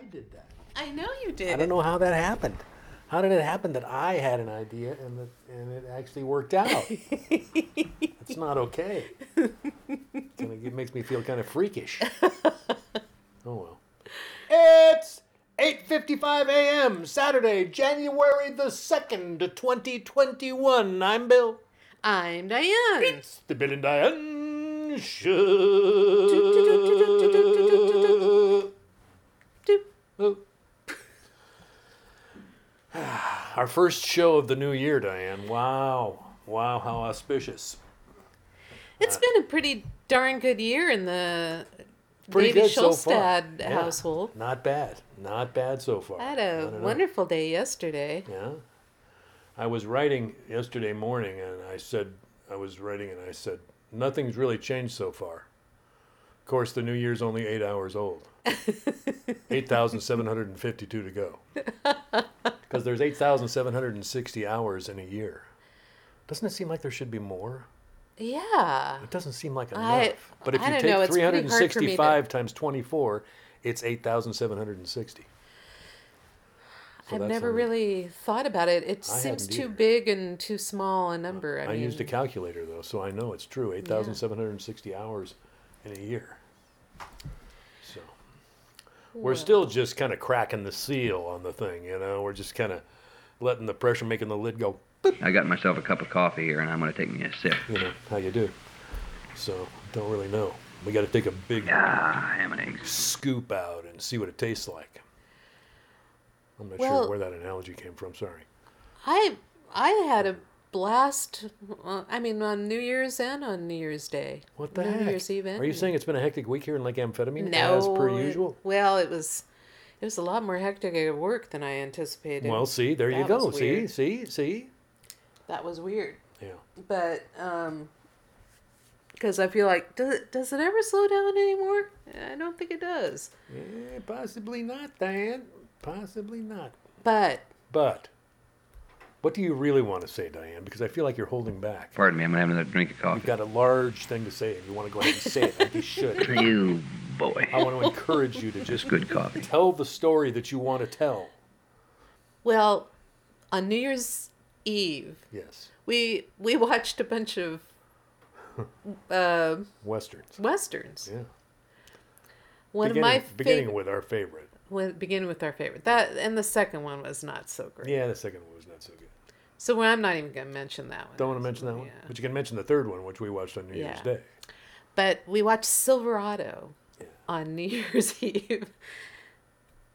I did that. I know you did. I don't know how that happened. How did it happen that I had an idea and that, and it actually worked out? it's not okay. Kinda- It makes me feel kind of freakish. Oh well. It's 8:55 a.m. Saturday, January the 2nd, 2021. I'm Bill. I'm Diane. It's the Bill and Diane Show. Our first show of the new year, Diane. Wow. Wow, how auspicious. It's been a pretty darn good year in the Pretty Davy so Yeah. household. Not bad. Not bad so far. I had a wonderful day yesterday. Yeah. I was writing yesterday morning and I said, I was writing and I said, nothing's really changed so far. Of course, the new year's only eight hours old. 8,752 to go. Because there's 8,760 hours in a year. Doesn't it seem like there should be more? Yeah. It doesn't seem like enough. I- but if I you take know, it's pretty hard for me to- 365 times 24, it's 8,760. So I've never really thought about it. It I seems too either. big and too small a number. I, I, mean, used a calculator though, so I know it's true. 8,760 hours in a year. So we're still just kind of cracking the seal on the thing, you know. We're just kind of letting the pressure making the lid go. I got myself a cup of coffee here, and I'm going to take me a sip. You know how you do. So don't really know. We got to take a big Ah, ham and eggs. scoop out and see what it tastes like. I'm not Well- sure where that analogy came from. Sorry. I I had a blast. Uh, I mean, on New Year's and on New Year's Day. What the New heck? Year's Eve. Are you saying it's been a hectic week here in Lake Amphetamine no? as per it- usual? well, it was. It was a lot more hectic at work than I anticipated. Well, see, there you go. See, see, see. that was weird. Yeah. But um, because I feel like does it, does it ever slow down anymore? I don't think it does. Eh, possibly not, Diane. Possibly not. But But what do you really want to say, Diane? Because I feel like you're holding back. Pardon me, I'm going to have another drink of coffee. You've got a large thing to say. If you want to go ahead and say it, like you should. You boy. I want to encourage you to just Good coffee. tell the story that you want to tell. well, on New Year's Eve, Yes. we we watched a bunch of uh, Westerns. westerns. Yeah. One beginning, of my beginning favorite. with our favorite. With, beginning with our favorite. That and the second one was not so great. Yeah, the second one was not so good. So well, I'm not even going to mention that one. Don't want to mention that one, Yeah. but you can mention the third one, which we watched on New Year's Yeah. Day. But we watched Silverado Yeah. on New Year's Eve.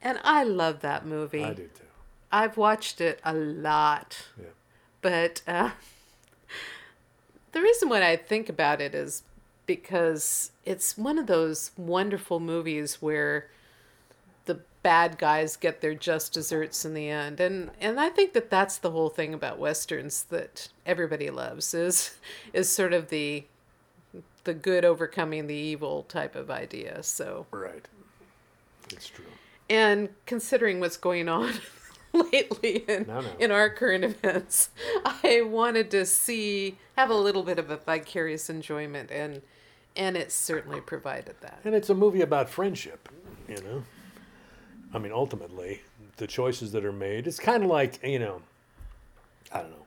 And I love that movie. I do too. I've watched it a lot. Yeah. But uh, the reason why I think about it is because it's one of those wonderful movies where bad guys get their just desserts in the end and and I think that that's the whole thing about westerns that everybody loves is is sort of the the good overcoming the evil type of idea so Right. It's true. and considering what's going on lately in, No, no. in our current events, I wanted to see have a little bit of a vicarious enjoyment and and it certainly provided that. And it's a movie about friendship, you know. I mean, ultimately, the choices that are made. It's kind of like you know, I don't know,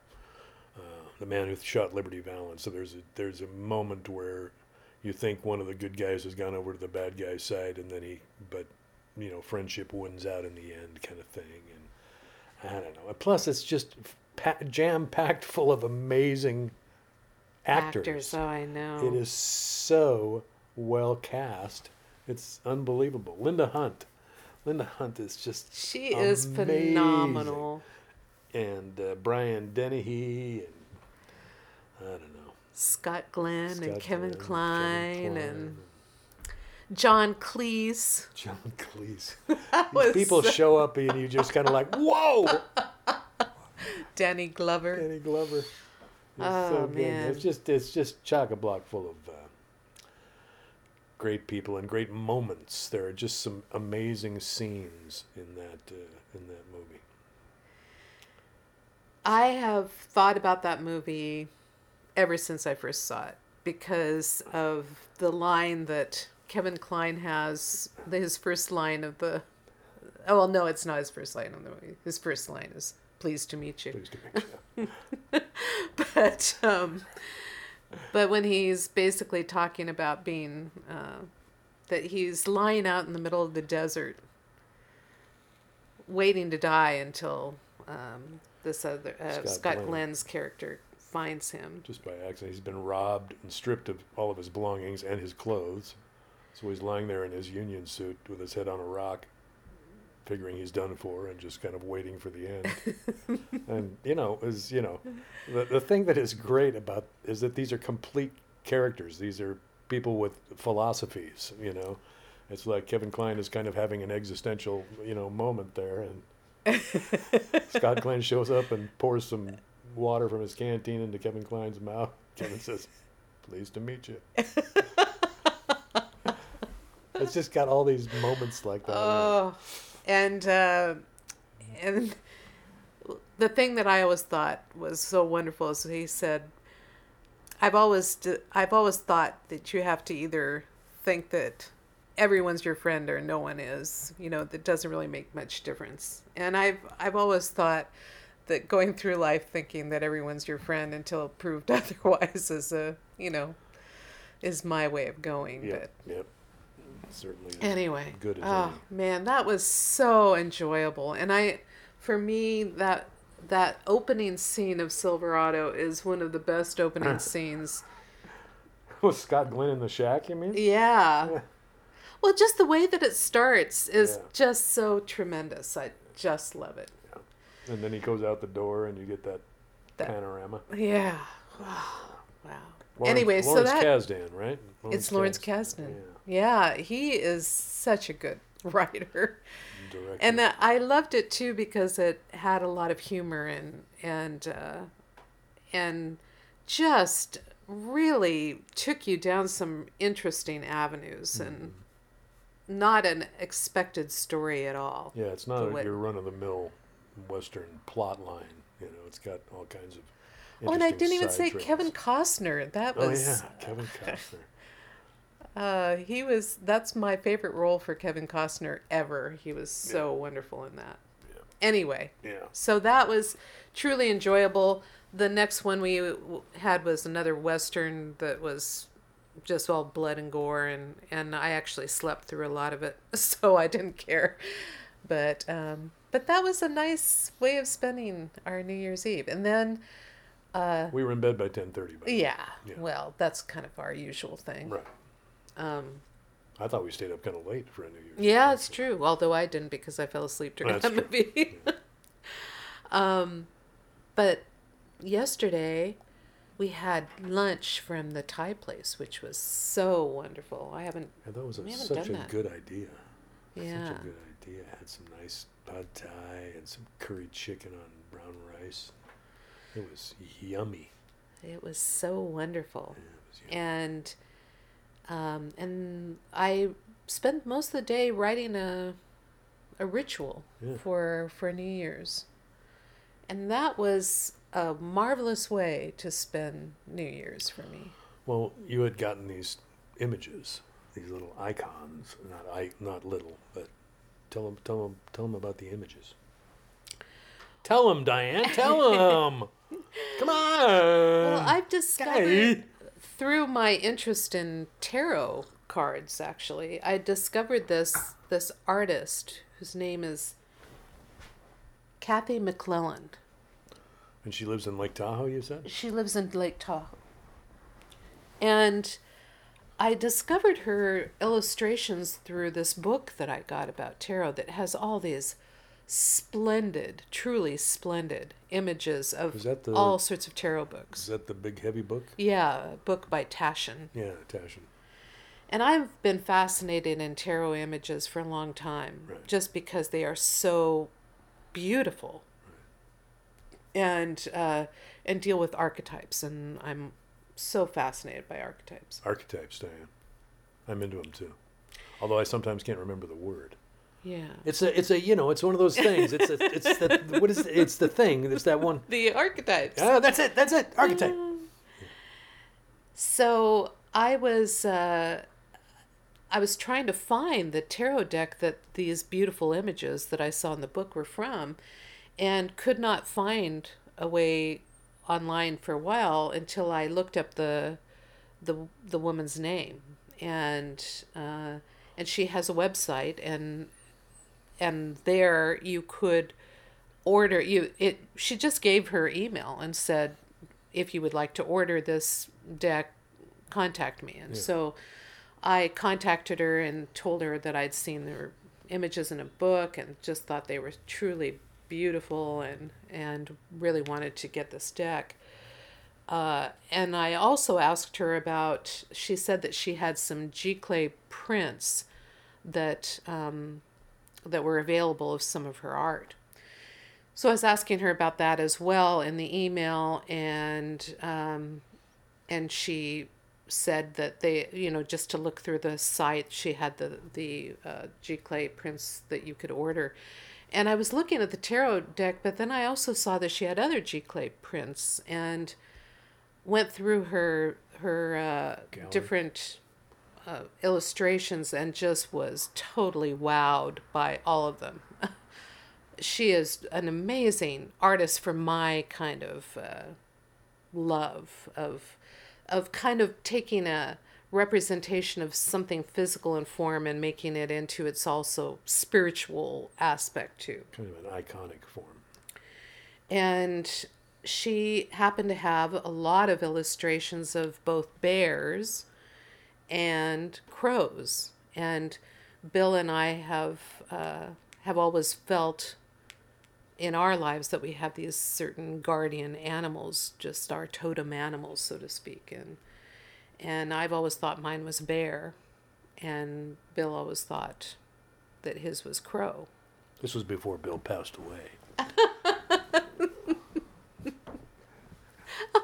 uh, the man who shot Liberty Valance. So there's a there's a moment where you think one of the good guys has gone over to the bad guy's side, and then he, but you know, friendship wins out in the end, kind of thing. And I don't know. Plus, it's just jam packed full of amazing actors. oh I know. It is so well cast. It's unbelievable. Linda Hunt. Linda Hunt is just She is amazing. phenomenal. And uh, Brian Dennehy and I don't know. Scott Glenn and Kevin Glenn, Kline, Kevin Kline, and John Cleese. John Cleese. That These was people show up and you just kind of like, whoa, Danny Glover. Danny Glover. It's Oh, so man. It's just it's just chock a block full of uh, great people and great moments. There are just some amazing scenes in that uh, in that movie. I have thought about that movie ever since I first saw it because of the line that Kevin Kline has, his first line of the Oh well, no, it's not his first line in the movie. His first line is "Pleased to meet you." Pleased to meet you. but um, but when he's basically talking about being uh, that he's lying out in the middle of the desert, waiting to die until um, this other uh, Scott Scott, Glenn. Glenn's character finds him. Just by accident, he's been robbed and stripped of all of his belongings and his clothes. So he's lying there in his union suit with his head on a rock, figuring he's done for and just kind of waiting for the end. and you know, is you know, the the thing that is great about is that these are complete characters. These are people with philosophies. You know, it's like Kevin Kline is kind of having an existential you know moment there, and Scott Glenn shows up and pours some water from his canteen into Kevin Kline's mouth. Kevin says, "Pleased to meet you." it's just got all these moments like that. Oh, and uh, and the thing that I always thought was so wonderful is he said, "I've always I've always thought that you have to either think that everyone's your friend or no one is. You know, that doesn't really make much difference. And I've I've always thought." That going through life thinking that everyone's your friend until proved otherwise is a you know is my way of going. But Yep, yep. Certainly. Anyway, good oh man, that was so enjoyable, and I, for me, that that opening scene of Silverado is one of the best opening scenes. with Scott Glenn in the shack? You mean? Yeah. Yeah. Well, just the way that it starts is Yeah. just so tremendous. I just love it. And then he goes out the door, and you get that, That- panorama. Yeah. Wow. Lawrence, anyway, so Lawrence that Kasdan, right? it's Lawrence Kasdan, Kasdan. Yeah, he is such a good writer. Director. and that I loved it too because it had a lot of humor and and uh, and just really took you down some interesting avenues and not an expected story at all. yeah, it's not a, your run-of-the-mill Western plot line. You know, it's got all kinds of. Oh, and I didn't even say trails. Kevin Costner. That was. Oh was yeah, Kevin Costner. Uh, he was that's my favorite role for Kevin Costner ever. He was so wonderful in that. Yeah. Anyway, Yeah. So that was truly enjoyable. The next one we had was another western that was just all blood and gore, and and I actually slept through a lot of it, so I didn't care. But um, but that was a nice way of spending our New Year's Eve, and then Uh, We were in bed by ten thirty. yeah, Yeah. well, that's kind of our usual thing. Right. Um, I thought we stayed up kind of late for a New Year's. Yeah, it's true. Although I didn't because I fell asleep during That's that true. movie. um, but yesterday we had lunch from the Thai place, which was so wonderful. I haven't. And that was a, such a that. good idea. Yeah. Such a good idea. Had some nice pad thai and some curried chicken on brown rice. It was yummy. It was so wonderful, Yeah, it was yummy. and um, and I spent most of the day writing a a ritual Yeah. for for New Year's, and that was a marvelous way to spend New Year's for me. Well, you had gotten these images, these little icons. Not I, not little, but tell them, tell them, tell them about the images. Tell them, Diane. Tell them. Come on. Well, I've discovered Guy. Through my interest in tarot cards. Actually, I discovered this this artist whose name is Kathy McClellan. and she lives in Lake Tahoe. You said. She lives in Lake Tahoe. And I discovered her illustrations through this book that I got about tarot that has all these splendid, truly splendid images of the- all sorts of tarot books. Is that the big heavy book? Yeah, a book by Taschen. Yeah, Taschen. And I've been fascinated in tarot images for a long time, Right. just because they are so beautiful, and uh, and deal with archetypes, and I'm so fascinated by archetypes. Archetypes, Diane. I'm into them too. Although I sometimes can't remember the word. Yeah, It's a, it's a, you know, it's one of those things. It's a, it's the, what is, it's the thing. It's that one. the archetypes. Oh, that's it. That's it. Archetype. So I was uh, I was trying to find the tarot deck that these beautiful images that I saw in the book were from and could not find a way online for a while until I looked up the the the woman's name and uh, and she has a website and and there you could order you it she just gave her email and said if you would like to order this deck contact me and so I contacted her and told her that I'd seen their images in a book and just thought they were truly beautiful and and really wanted to get this deck. Uh, and I also asked her about. She said that she had some Giclée prints that um, that were available of some of her art. So I was asking her about that as well in the email, and um, and she said that they, you know, just to look through the site, she had the the uh, Giclée prints that you could order. And I was looking at the tarot deck, but then I also saw that she had other Giclée prints, and went through her her uh, different uh, illustrations and just was totally wowed by all of them. she is an amazing artist for my kind of uh, love of of kind of taking a representation of something physical in form and making it into its also spiritual aspect too Kind of an iconic form. and she happened to have a lot of illustrations of both bears and crows. And bill and i have uh, have always felt in our lives that we have these certain guardian animals just our totem animals so to speak. And and i've always thought mine was bear and bill always thought that his was crow. This was before Bill passed away.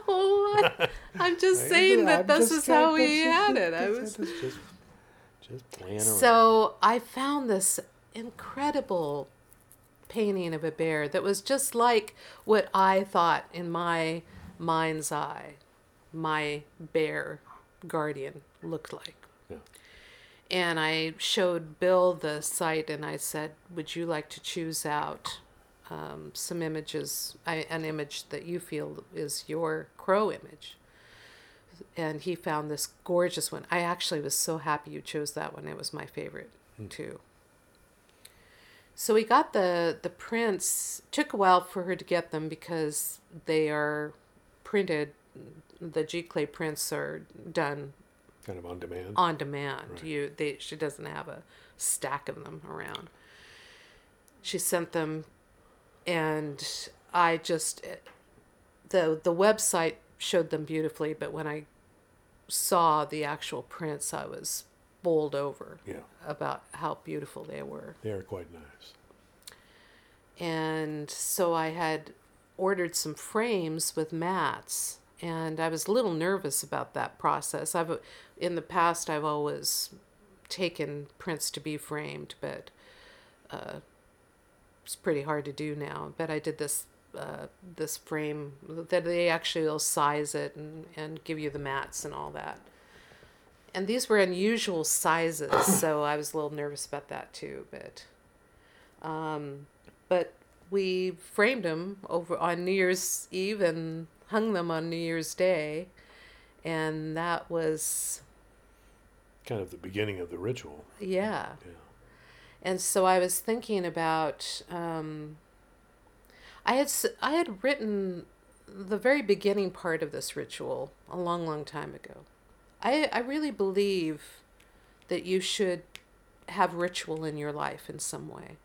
Oh, I'm just saying that I'm this is how we had it. I was just, just, just playing around. so I found this incredible painting of a bear that was just like what I thought in my mind's eye my bear guardian looked like. Yeah. And I showed Bill the site and I said, Would you like to choose out um, some images, I, an image that you feel is your crow image? And he found this gorgeous one. I actually was so happy you chose that one. It was my favorite hmm. too. So we got the the prints. Took a while for her to get them because they are printed. The Giclée prints are done kind of on demand. on demand. Right. You they she doesn't have a stack of them around. She sent them and I just the the website showed them beautifully, but when I saw the actual prints I was bowled over yeah, about how beautiful they were. they are quite nice. And so I had ordered some frames with mats and I was a little nervous about that process. I've in the past I've always taken prints to be framed, but uh, it's pretty hard to do now. But I did this uh, this frame that they actually will size it and, and give you the mats and all that. And these were unusual sizes, so I was a little nervous about that too. But um, but we framed them over on New Year's Eve and hung them on New Year's Day, and that was Kind of the beginning of the ritual. yeah. Yeah. And so I was thinking about um, I had I had written the very beginning part of this ritual a long, long time ago. I I really believe that you should have ritual in your life in some way.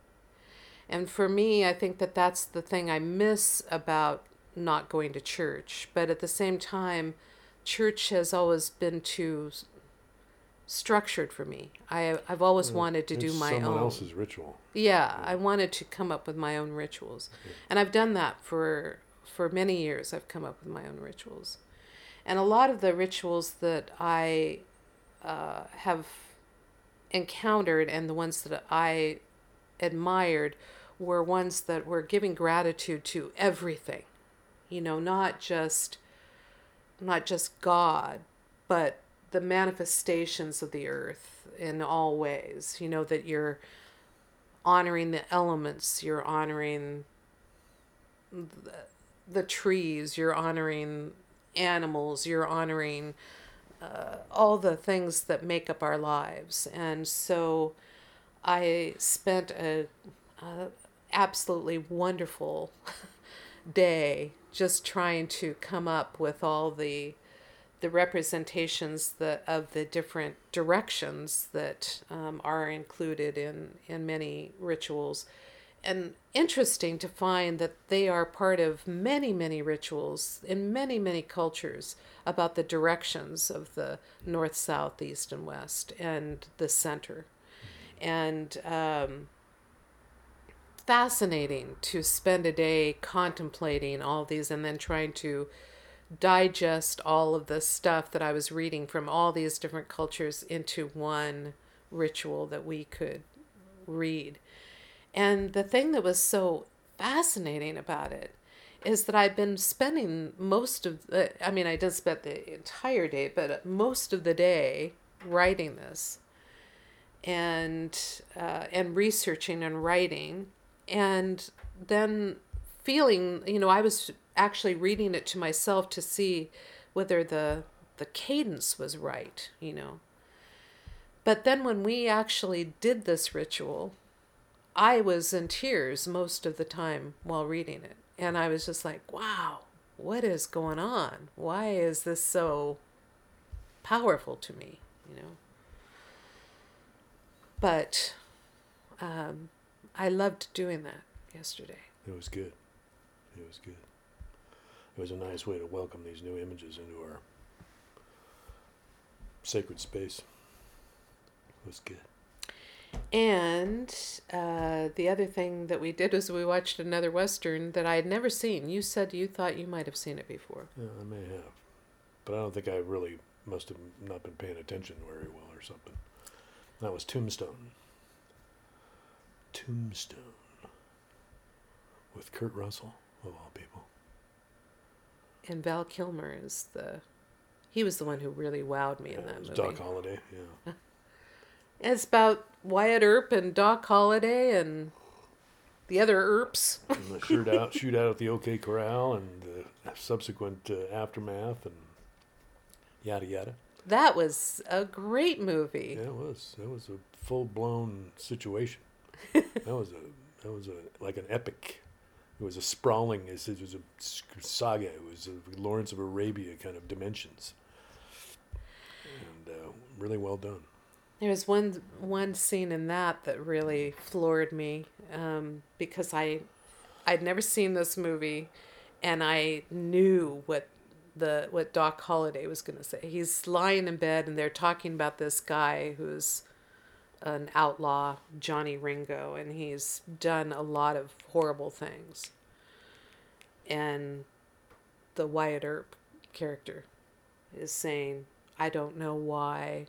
And for me, I think that that's the thing I miss about not going to church. But at the same time, church has always been too s- structured for me. I I've always wanted to do my someone own. else's ritual. Yeah, I wanted to come up with my own rituals. And I've done that for for many years. I've come up with my own rituals. And a lot of the rituals that I uh, have encountered and the ones that I admired were ones that were giving gratitude to everything. You know, not just not just God, but the manifestations of the earth, in all ways. You know, that you're honoring the elements, you're honoring the, the trees, you're honoring animals, you're honoring uh, all the things that make up our lives. And so I spent a, a absolutely wonderful day just trying to come up with all the the representations that of the different directions that um, are included in in many rituals. And interesting to find that they are part of many many rituals in many many cultures about the directions of the north south east and west and the center. And um, fascinating to spend a day contemplating all these and then trying to digest all of the stuff that I was reading from all these different cultures into one ritual that we could read. And the thing that was so fascinating about it is that I've been spending most of the, I mean, I did spend the entire day, but most of the day writing this and uh, and researching and writing and then feeling you know i was actually reading it to myself to see whether the the cadence was right you know but then when we actually did this ritual i was in tears most of the time while reading it and i was just like wow what is going on why is this so powerful to me you know but um, I loved doing that yesterday. It was good. It was good. It was a nice way to welcome these new images into our sacred space. It was good. And uh, the other thing that we did was we watched another Western that I had never seen. You said you thought you might have seen it before. Yeah, I may have. But I don't think I really must have not been paying attention very well or something. That was Tombstone. Tombstone. With Kurt Russell, of all people. And Val Kilmer is the. He was the one who really wowed me in that movie. Doc Holliday, yeah. It's about Wyatt Earp and Doc Holliday and the other Earps. and the shootout, shootout at the OK Corral and the subsequent uh, aftermath and yada yada. that was a great movie. Yeah, it was. That was a full blown situation. that was a that was a like an epic. It was a sprawling. It was a saga. It was a Lawrence of Arabia kind of dimensions, and uh, really well done. There was one one scene in that that really floored me um, because I I'd never seen this movie, and I knew what the what Doc Holliday was going to say. He's lying in bed, and they're talking about this guy who's an outlaw, Johnny Ringo, and he's done a lot of horrible things. And the Wyatt Earp character is saying, "I don't know why."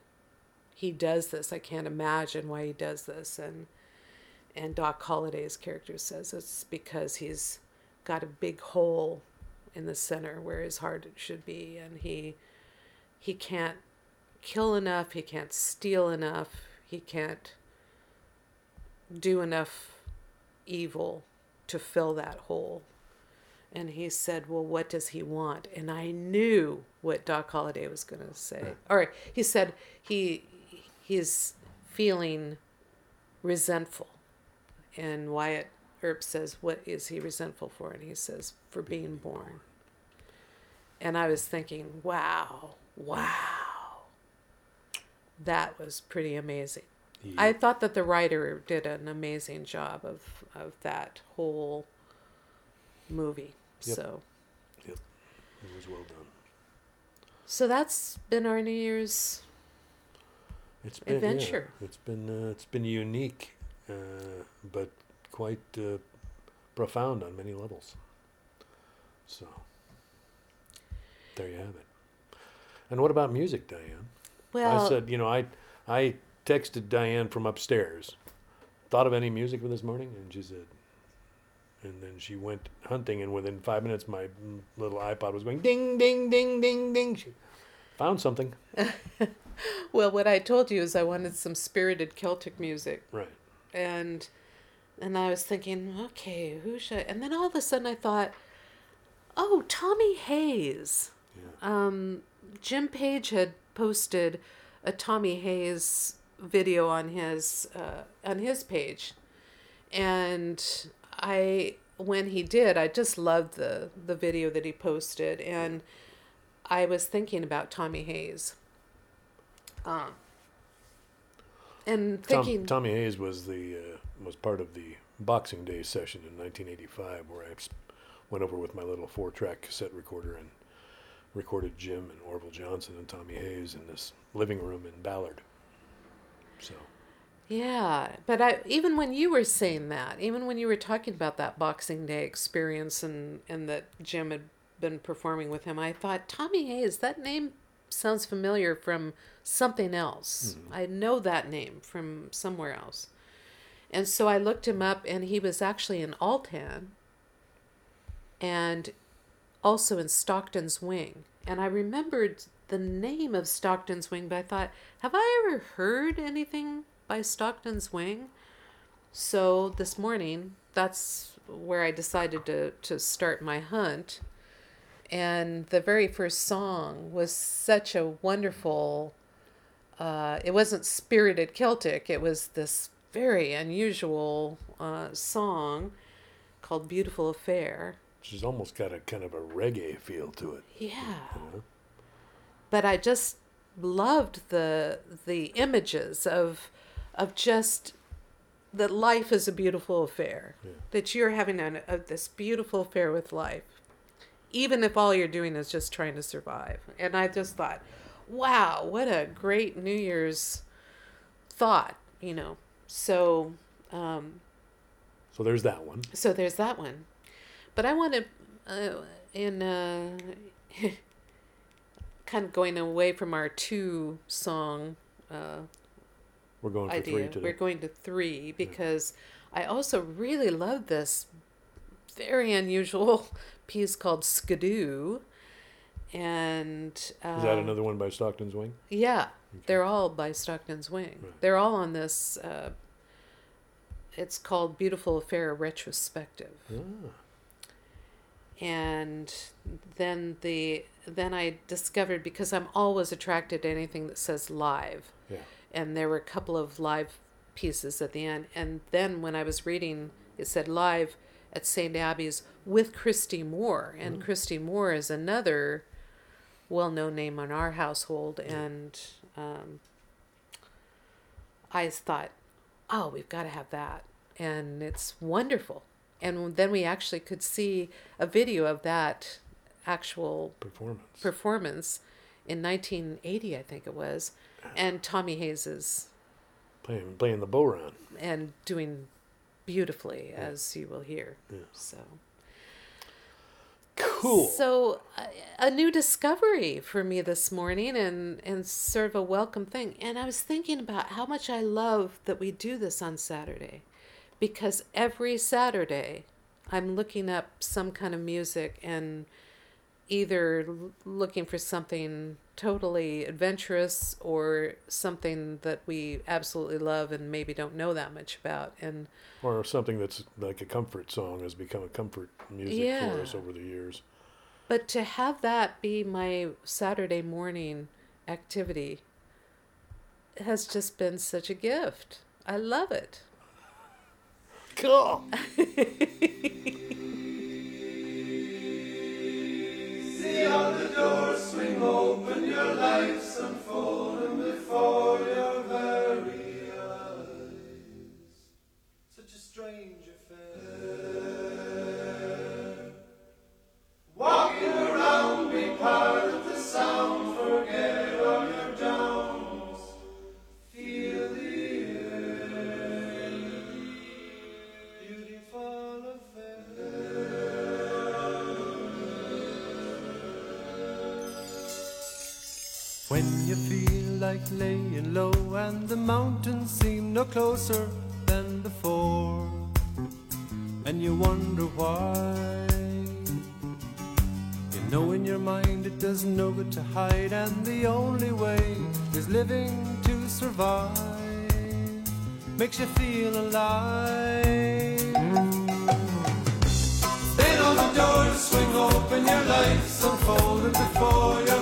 he does this. I can't imagine why he does this. And and Doc Holliday's character says it's because he's got a big hole in the center where his heart should be, and he he can't kill enough, he can't steal enough, he can't do enough evil to fill that hole. And he said, Well, what does he want? And I knew what Doc Holliday was going to say. Or he said he he's feeling resentful. And Wyatt Earp says, What is he resentful for? And he says, For being born. And I was thinking, Wow, wow. That was pretty amazing. He, I thought that the writer did an amazing job of, of that whole movie. Yep. So it was well done. so that's been our New Year's It's been yeah, Adventure. it's been uh, it's been unique, uh, but quite uh, profound on many levels. So there you have it. And what about music, Diane? Well I said, you know, I I texted Diane from upstairs. Thought of any music for this morning, and she said. And then she went hunting, and within five minutes, my little iPod was going ding, ding, ding, ding, ding. She found something. well, what I told you is I wanted some spirited Celtic music, Right. and and I was thinking, okay, who should? I? And then all of a sudden I thought, oh, Tommy Hayes. Um, Jim Page had posted a Tommy Hayes video on his uh, on his page, and I when he did, I just loved the the video that he posted, and I was thinking about Tommy Hayes. Um, and Tom, thinking, Tommy Hayes was the uh, was part of the Boxing Day session in 1985, where I went over with my little four-track cassette recorder and recorded Jim and Orville Johnson and Tommy Hayes in this living room in Ballard. So Yeah, but I even when you were saying that, even when you were talking about that Boxing Day experience and and that Jim had been performing with him, I thought Tommy Hayes. That name sounds familiar from something else. Mm-hmm. I know that name from somewhere else, and so I looked him up, and he was actually in Altan, and also in Stockton's Wing. And I remembered the name of Stockton's Wing, but I thought, have I ever heard anything by Stockton's Wing? So this morning, that's where I decided to, to start my hunt. And the very first song was such a wonderful, uh, it wasn't spirited Celtic, it was this very unusual uh, song called Beautiful Affair. She's almost got a kind of a reggae feel to it. Yeah. You know? But I just loved the the images of of just that life is a beautiful affair. Yeah. That you're having an, a, this beautiful affair with life, even if all you're doing is just trying to survive. And I just thought, wow, what a great New Year's thought, you know. So, um, So there's that one. so there's that one. But I want to, uh, in uh, kind of going away from our two song uh, We're going three idea, today. we're going to three because I also really love this very unusual piece called Skidoo. And uh, Is that another one by Stockton's Wing? yeah, they're all by Stockton's Wing. Right. They're all on this. Uh, it's called Beautiful Affair Retrospective. Ah, and then the then I discovered because I'm always attracted to anything that says live, yeah. and there were a couple of live pieces at the end, and then when I was reading, it said live at St. Abbey's with Christy Moore, and Christy Moore is another well-known name on our household, and um, I thought, oh, we've got to have that, and it's wonderful. And then we actually could see a video of that actual Performance. performance in 1980, I think it was, and Tommy Hayes is playing, playing the bodhrán. and doing beautifully, as you will hear. Yeah. So, Cool. so a, a new discovery for me this morning, and and sort of a welcome thing. And I was thinking about how much I love that we do this on Saturday, because every Saturday, I'm looking up some kind of music and either looking for something totally adventurous or something that we absolutely love and maybe don't know that much about. And or something that's like a comfort song has become a comfort music for us over the years. but to have that be my saturday morning activity has just been such a gift. I love it Cool. See the doors swing open, your life's unfolding laying low and the mountains seem no closer than before, and you wonder why, you Know in your mind it does no good to hide, and the only way is living to survive. Makes you feel alive. Then all the doors swing open, your life's unfolded before your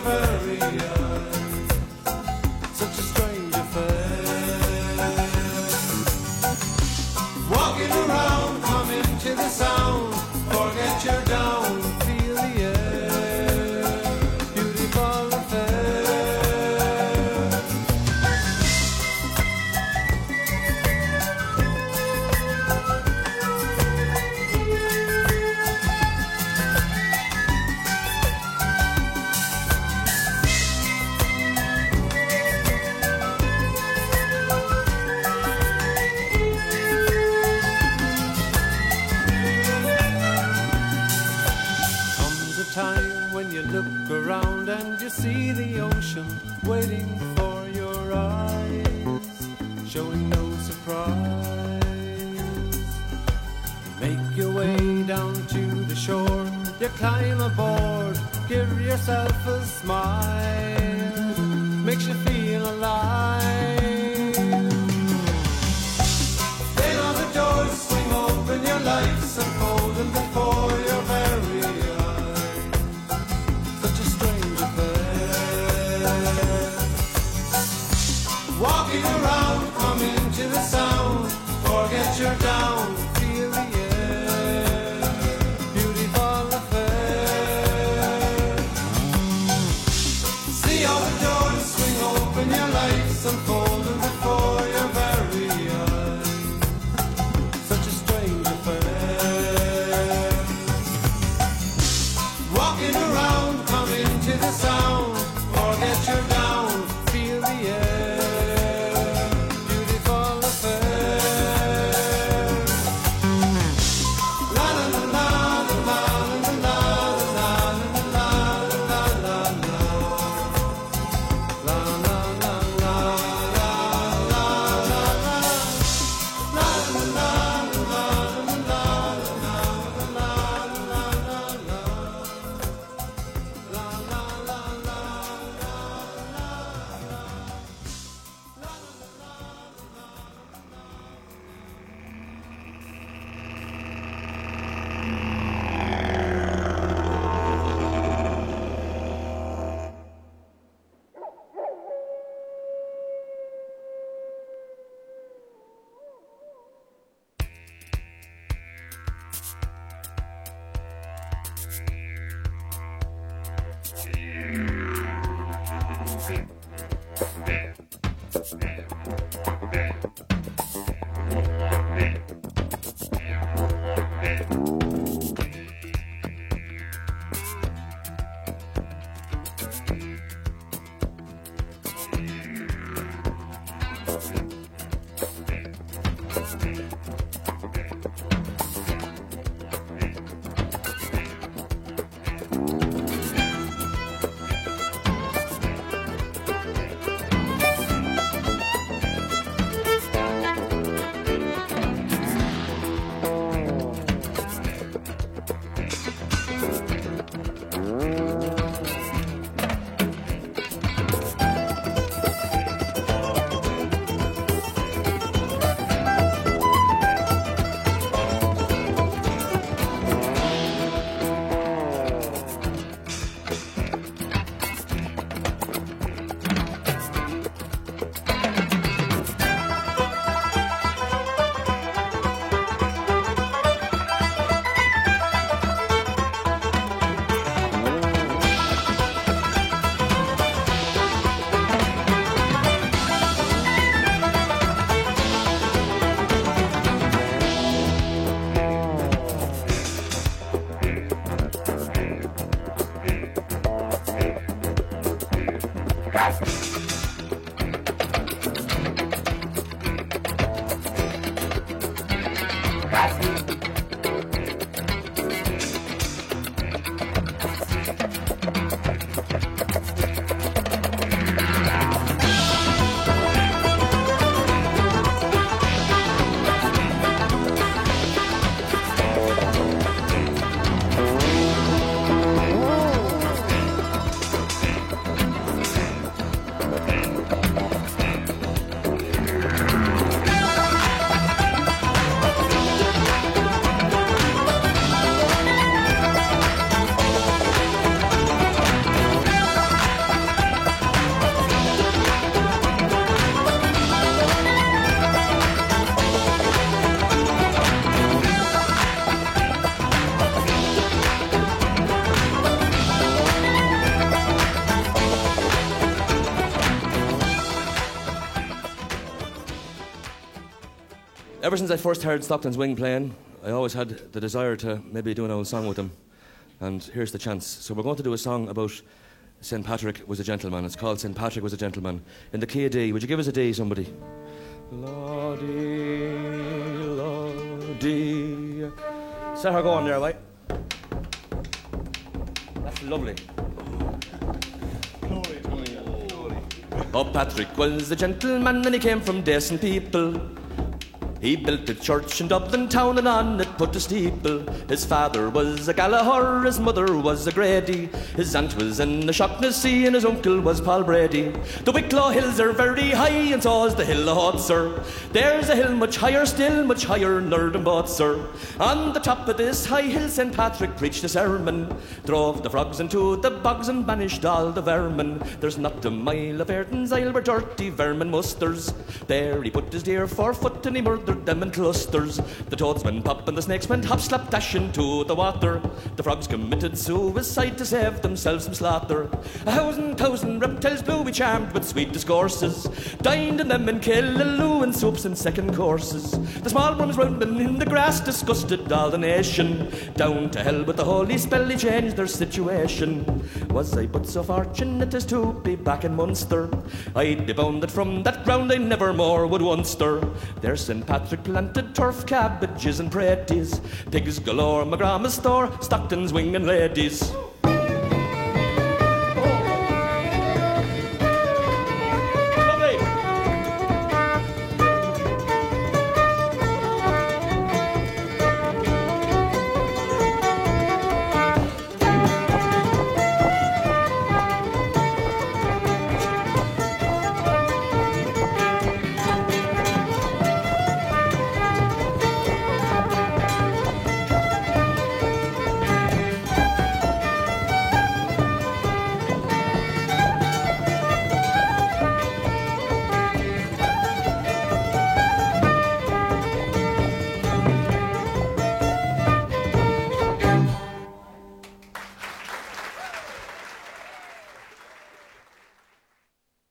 smile, since I first heard Stockton's Wing playing, I always had the desire to maybe do an old song with them. And here's the chance. So we're going to do a song about St. Patrick was a gentleman. It's called St. Patrick was a gentleman. In the key of D. Would you give us a D, somebody? Lordy, Lordy. Set her going there, right? That's lovely. Oh, Patrick was a gentleman and he came from decent people. He built a church in Dublin town and on it put a steeple. His father was a Gallagher, his mother was a Grady. His aunt was in the Shaughnessy and his uncle was Paul Brady. The Wicklow hills are very high and so is the hill of Howth, sir. There's a hill much higher still, much higher nerd than both, sir. On the top of this high hill St. Patrick preached a sermon. Drove the frogs into the bogs and banished all the vermin. There's not a mile of Ireland's Isle where dirty vermin musters. There he put his deer for foot and he murdered them in clusters. The toads went pop and the snakes went hop, slap, dash into the water. The frogs committed suicide to save themselves from slaughter. A thousand, thousand reptiles blew we charmed with sweet discourses. Dined in them in Killaloe and soups and second courses. The small worms rounding in the grass disgusted all the nation. Down to hell with the holy spell, he changed their situation. Was I but so fortunate as to be back in Munster? I'd be bound that from that ground I never more would once stir. There's St. Patrick planted turf, cabbages and praties. Pigs galore, my grandma's store, Stockton's wing and ladies.